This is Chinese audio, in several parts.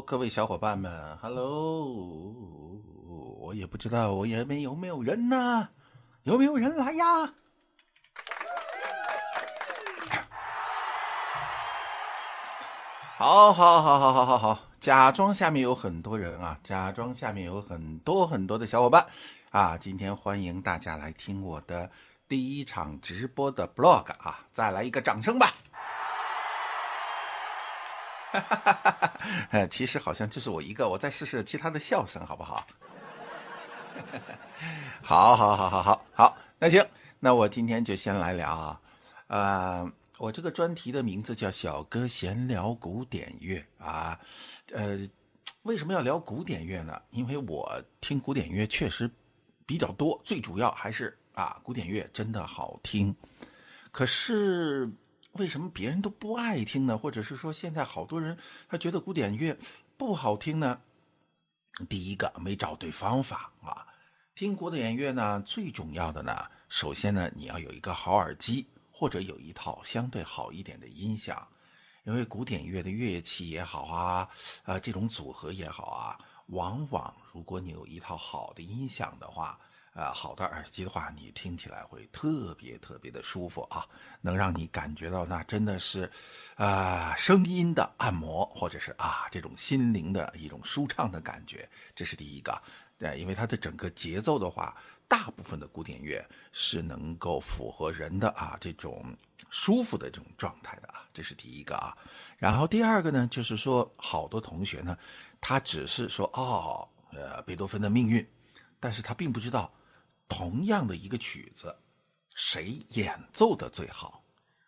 各位小伙伴们，Hello！我也不知道我也没有没有人呢，有没有人来呀？好，好，好，好，好，好，好，假装下面有很多人啊，假装下面有很多很多的小伙伴啊，今天欢迎大家来听我的第一场直播的 blog 啊，再来一个掌声吧！哈哈哈哈哈！其实好像就是我一个，我再试试其他的笑声，好不好？好，好，好，好，好，好，那行，那我今天就先来聊啊，呃，我这个专题的名字叫“小哥闲聊古典乐”啊，呃，为什么要聊古典乐呢？因为我听古典乐确实比较多，最主要还是啊，古典乐真的好听，可是。为什么别人都不爱听呢？或者是说现在好多人他觉得古典乐不好听呢？第一个没找对方法啊！听古典乐呢，最重要的呢，首先呢，你要有一个好耳机，或者有一套相对好一点的音响，因为古典乐的乐器也好啊，啊，这种组合也好啊，往往如果你有一套好的音响的话。啊，好的耳机的话，你听起来会特别特别的舒服啊，能让你感觉到那真的是，啊，声音的按摩，或者是啊这种心灵的一种舒畅的感觉，这是第一个。对，因为它的整个节奏的话，大部分的古典乐是能够符合人的啊这种舒服的这种状态的啊，这是第一个啊。然后第二个呢，就是说好多同学呢，他只是说哦，呃，贝多芬的命运，但是他并不知道。同样的一个曲子，谁演奏的最好？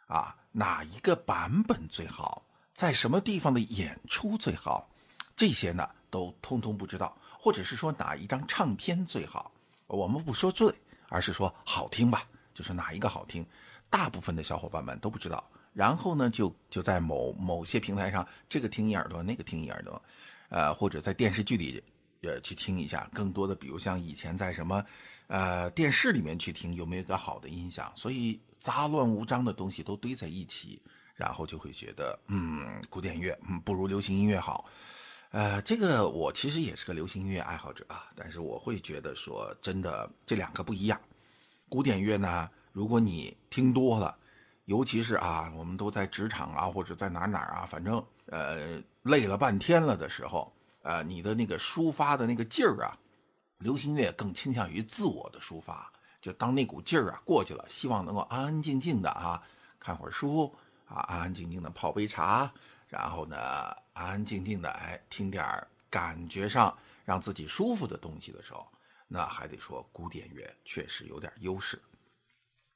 啊，哪一个版本最好？在什么地方的演出最好？这些呢，都通通不知道。或者是说哪一张唱片最好？我们不说最，而是说好听吧，就是哪一个好听？大部分的小伙伴们都不知道。然后呢，就就在某某些平台上，这个听一耳朵，那个听一耳朵，呃，或者在电视剧里，呃，去听一下。更多的，比如像以前在什么。呃，电视里面去听有没有一个好的音响？所以杂乱无章的东西都堆在一起，然后就会觉得，嗯，古典乐嗯不如流行音乐好。呃，这个我其实也是个流行音乐爱好者啊，但是我会觉得说，真的这两个不一样。古典乐呢，如果你听多了，尤其是啊，我们都在职场啊，或者在哪哪啊，反正呃累了半天了的时候，呃，你的那个抒发的那个劲儿啊。流行乐更倾向于自我的抒发，就当那股劲儿啊过去了，希望能够安安静静的啊看会儿书啊，安安静静的泡杯茶，然后呢安安静静的哎听点感觉上让自己舒服的东西的时候，那还得说古典乐确实有点优势。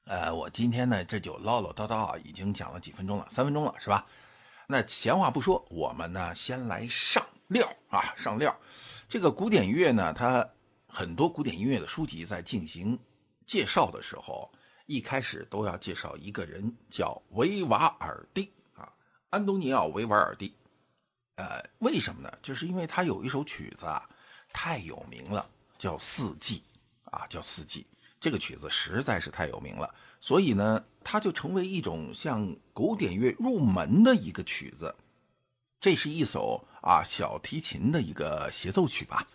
呃，我今天呢这就唠唠叨叨啊，已经讲了几分钟了，三分钟了是吧？那闲话不说，我们呢先来上料啊，上料。这个古典乐呢，它。很多古典音乐的书籍在进行介绍的时候，一开始都要介绍一个人，叫维瓦尔第啊，安东尼奥·维瓦尔第。呃，为什么呢？就是因为他有一首曲子啊，太有名了，叫《四季》啊，叫《四季》。这个曲子实在是太有名了，所以呢，它就成为一种像古典乐入门的一个曲子。这是一首啊小提琴的一个协奏曲吧。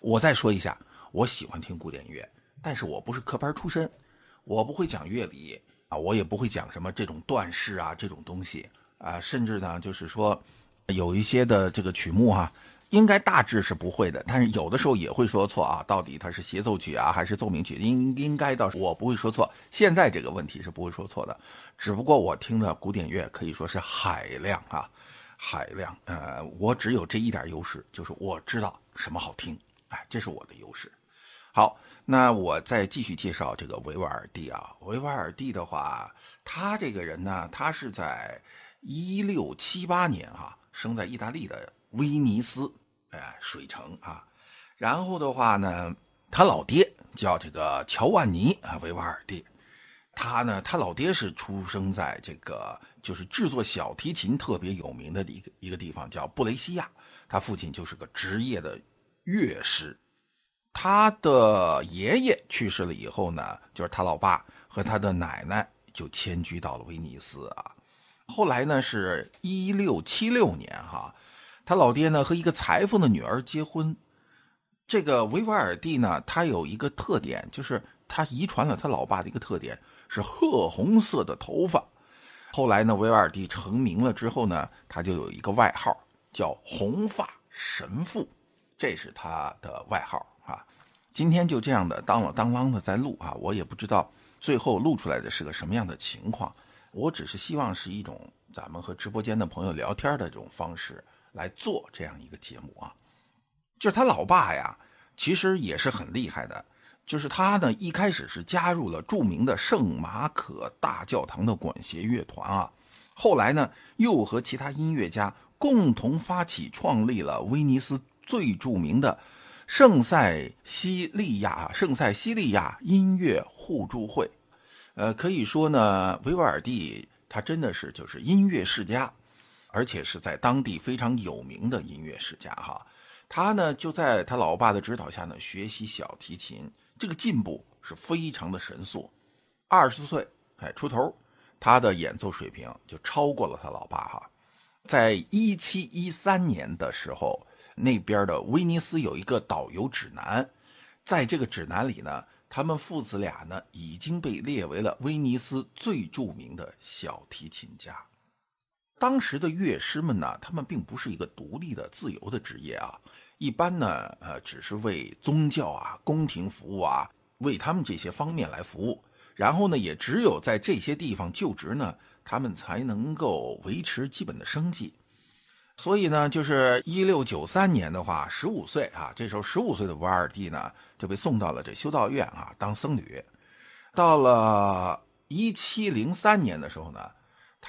我再说一下。我喜欢听古典乐，但是我不是科班出身，我不会讲乐理啊，我也不会讲什么这种段式啊这种东西啊，甚至呢，就是说有一些的这个曲目哈，应该大致是不会的，但是有的时候也会说错啊，到底它是协奏曲啊还是奏鸣曲？应应该倒是我不会说错，现在这个问题是不会说错的，只不过我听的古典乐可以说是海量啊，海量，呃，我只有这一点优势，就是我知道什么好听，哎，这是我的优势。好，那我再继续介绍这个维瓦尔第啊。维瓦尔第的话，他这个人呢，他是在一六七八年啊，生在意大利的威尼斯，哎，水城啊。然后的话呢，他老爹叫这个乔万尼啊，维瓦尔第。他呢，他老爹是出生在这个就是制作小提琴特别有名的一个一个地方，叫布雷西亚。他父亲就是个职业的乐师。他的爷爷去世了以后呢，就是他老爸和他的奶奶就迁居到了威尼斯啊。后来呢，是一六七六年哈，他老爹呢和一个裁缝的女儿结婚。这个维瓦尔第呢，他有一个特点，就是他遗传了他老爸的一个特点，是褐红色的头发。后来呢，维瓦尔第成名了之后呢，他就有一个外号叫“红发神父”，这是他的外号啊。今天就这样的当了当啷的在录啊，我也不知道最后录出来的是个什么样的情况。我只是希望是一种咱们和直播间的朋友聊天的这种方式来做这样一个节目啊。就是他老爸呀，其实也是很厉害的。就是他呢，一开始是加入了著名的圣马可大教堂的管弦乐团啊，后来呢，又和其他音乐家共同发起创立了威尼斯最著名的圣塞西利亚圣塞西利亚音乐互助会。呃，可以说呢，维瓦尔第他真的是就是音乐世家，而且是在当地非常有名的音乐世家哈。他呢，就在他老爸的指导下呢，学习小提琴，这个进步是非常的神速。二十岁，哎，出头，他的演奏水平就超过了他老爸哈。在一七一三年的时候，那边的威尼斯有一个导游指南，在这个指南里呢，他们父子俩呢已经被列为了威尼斯最著名的小提琴家。当时的乐师们呢，他们并不是一个独立的、自由的职业啊。一般呢，呃，只是为宗教啊、宫廷服务啊，为他们这些方面来服务。然后呢，也只有在这些地方就职呢，他们才能够维持基本的生计。所以呢，就是一六九三年的话，十五岁啊，这时候十五岁的瓦尔蒂呢，就被送到了这修道院啊当僧侣。到了一七零三年的时候呢。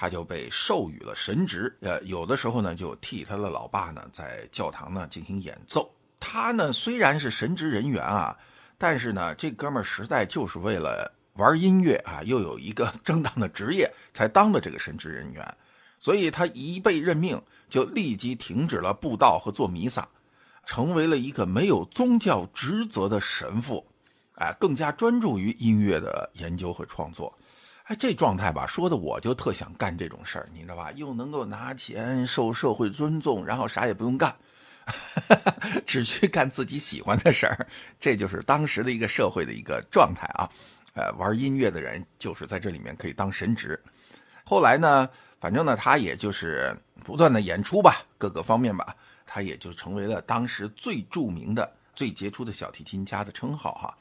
他就被授予了神职，呃，有的时候呢，就替他的老爸呢，在教堂呢进行演奏。他呢虽然是神职人员啊，但是呢，这哥们儿实在就是为了玩音乐啊，又有一个 正当的职业，才当的这个神职人员。所以他一被任命，就立即停止了布道和做弥撒，成为了一个没有宗教职责的神父，哎，更加专注于音乐的研究和创作。哎，这状态吧，说的我就特想干这种事儿，你知道吧？又能够拿钱，受社会尊重，然后啥也不用干，只去干自己喜欢的事儿，这就是当时的一个社会的一个状态啊。呃，玩音乐的人就是在这里面可以当神职。后来呢，反正呢，他也就是不断的演出吧，各个方面吧，他也就成为了当时最著名的、最杰出的小提琴家的称号哈。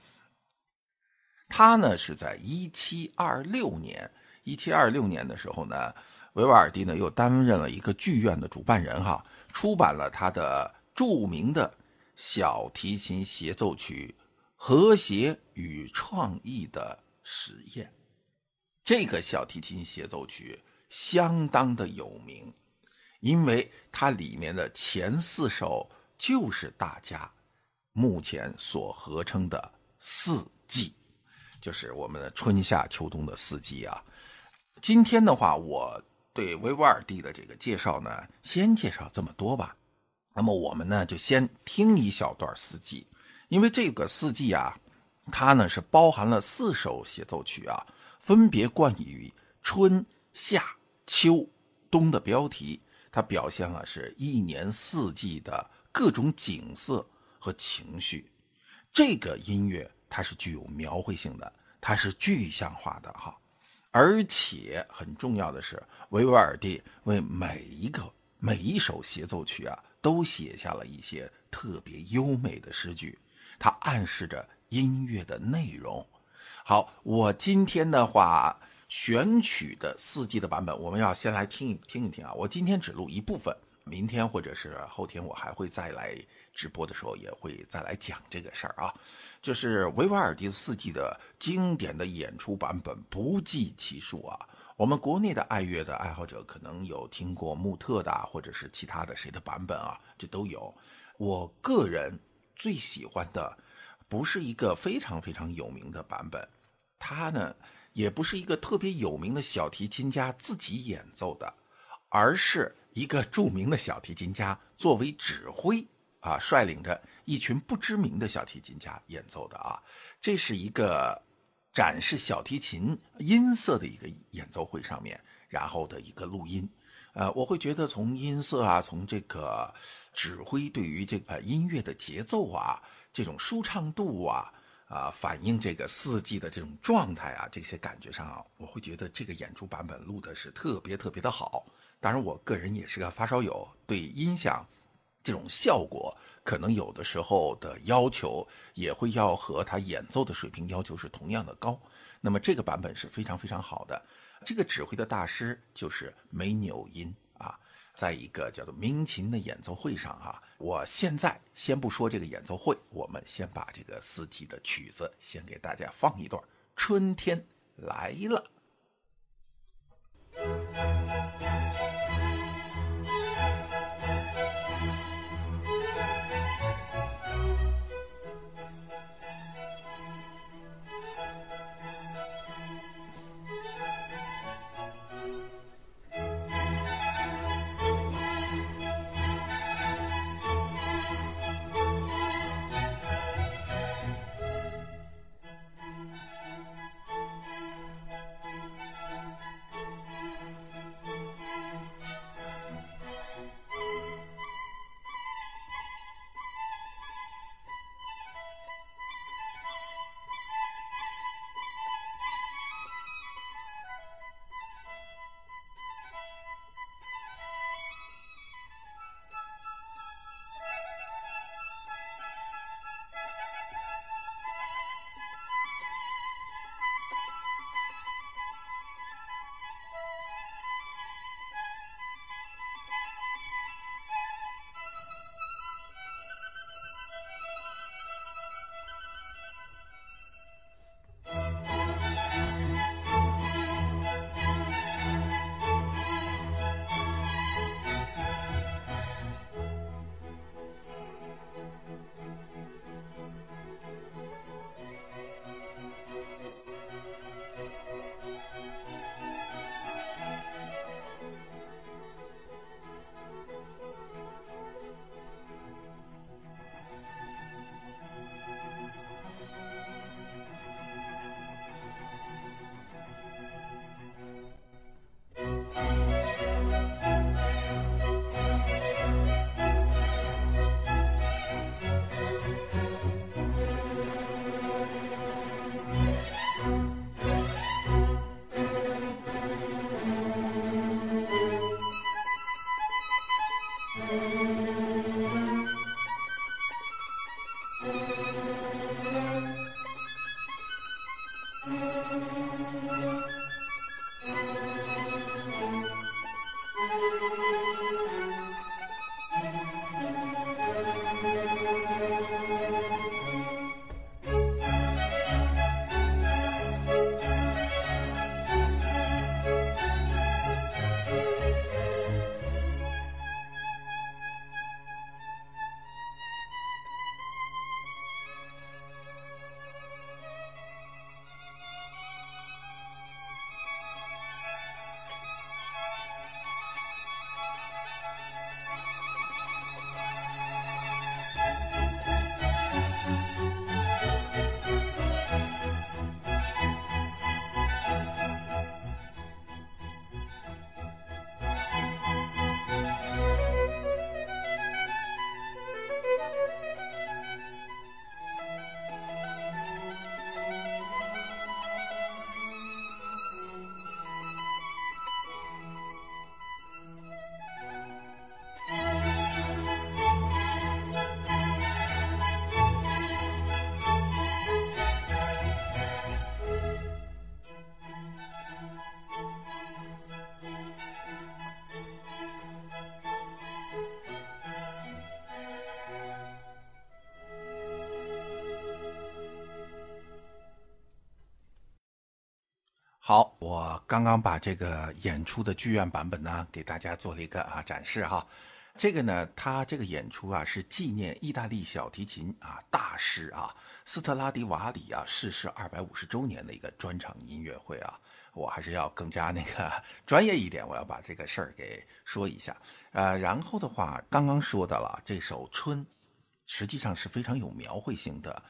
他呢是在一七二六年，一七二六年的时候呢，维瓦尔第呢又担任了一个剧院的主办人哈，出版了他的著名的小提琴协奏曲《和谐与创意的实验》。这个小提琴协奏曲相当的有名，因为它里面的前四首就是大家目前所合称的四季。就是我们的春夏秋冬的四季啊。今天的话，我对维瓦尔第的这个介绍呢，先介绍这么多吧。那么我们呢，就先听一小段四季，因为这个四季啊，它呢是包含了四首协奏曲啊，分别冠以春夏秋冬的标题，它表现了是一年四季的各种景色和情绪。这个音乐。它是具有描绘性的，它是具象化的哈，而且很重要的是，维瓦尔第为每一个每一首协奏曲啊，都写下了一些特别优美的诗句，它暗示着音乐的内容。好，我今天的话选取的四季的版本，我们要先来听一听一听啊。我今天只录一部分，明天或者是后天我还会再来直播的时候，也会再来讲这个事儿啊。就是维瓦尔第四季的经典的演出版本不计其数啊！我们国内的爱乐的爱好者可能有听过穆特的，或者是其他的谁的版本啊，这都有。我个人最喜欢的，不是一个非常非常有名的版本，它呢也不是一个特别有名的小提琴家自己演奏的，而是一个著名的小提琴家作为指挥啊，率领着。一群不知名的小提琴家演奏的啊，这是一个展示小提琴音色的一个演奏会上面，然后的一个录音，呃，我会觉得从音色啊，从这个指挥对于这个音乐的节奏啊，这种舒畅度啊，啊，反映这个四季的这种状态啊，这些感觉上啊，我会觉得这个演出版本录的是特别特别的好。当然，我个人也是个发烧友，对音响这种效果，可能有的时候的要求也会要和他演奏的水平要求是同样的高。那么这个版本是非常非常好的。这个指挥的大师就是梅纽因啊，在一个叫做鸣琴的演奏会上哈，我现在先不说这个演奏会，我们先把这个四季的曲子先给大家放一段，春天来了。好，我刚刚把这个演出的剧院版本呢，给大家做了一个啊展示哈。这个呢，他这个演出啊，是纪念意大利小提琴啊大师啊斯特拉迪瓦里啊逝世二百五十周年的一个专场音乐会啊。我还是要更加那个专业一点，我要把这个事儿给说一下。呃，然后的话，刚刚说的了，这首《春》实际上是非常有描绘性的。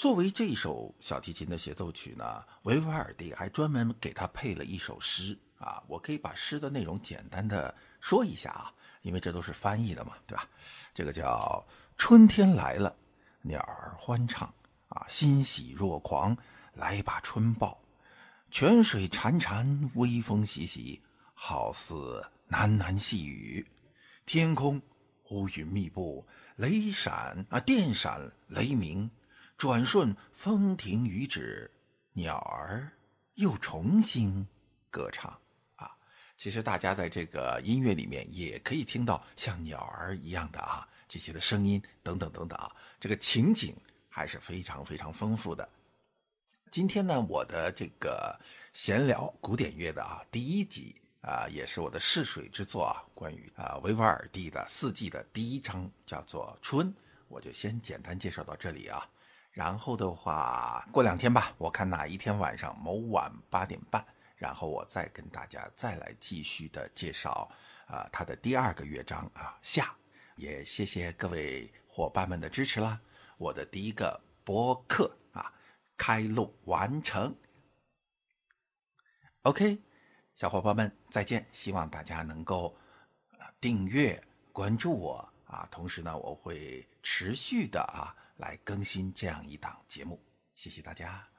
作为这首小提琴的协奏曲呢，维瓦尔第还专门给他配了一首诗啊。我可以把诗的内容简单的说一下啊，因为这都是翻译的嘛，对吧？这个叫春天来了，鸟儿欢唱啊，欣喜若狂，来把春报。泉水潺潺，微风习习，好似喃喃细语。天空乌云密布，雷闪啊，电闪雷鸣，转瞬风停雨止，鸟儿又重新歌唱啊！其实大家在这个音乐里面也可以听到像鸟儿一样的啊这些的声音等等等等啊，这个情景还是非常非常丰富的。今天呢，我的这个闲聊古典乐的啊第一集啊，也是我的试水之作啊，关于啊维瓦尔第的四季的第一章叫做《春》，我就先简单介绍到这里啊。然后的话，过两天吧，我看哪一天晚上某晚八点半，然后我再跟大家再来继续的介绍啊它的第二个乐章啊下。也谢谢各位伙伴们的支持啦，我的第一个播客啊。开录完成，OK，小伙伴们再见！希望大家能够订阅关注我啊，同时呢，我会持续的啊来更新这样一档节目，谢谢大家。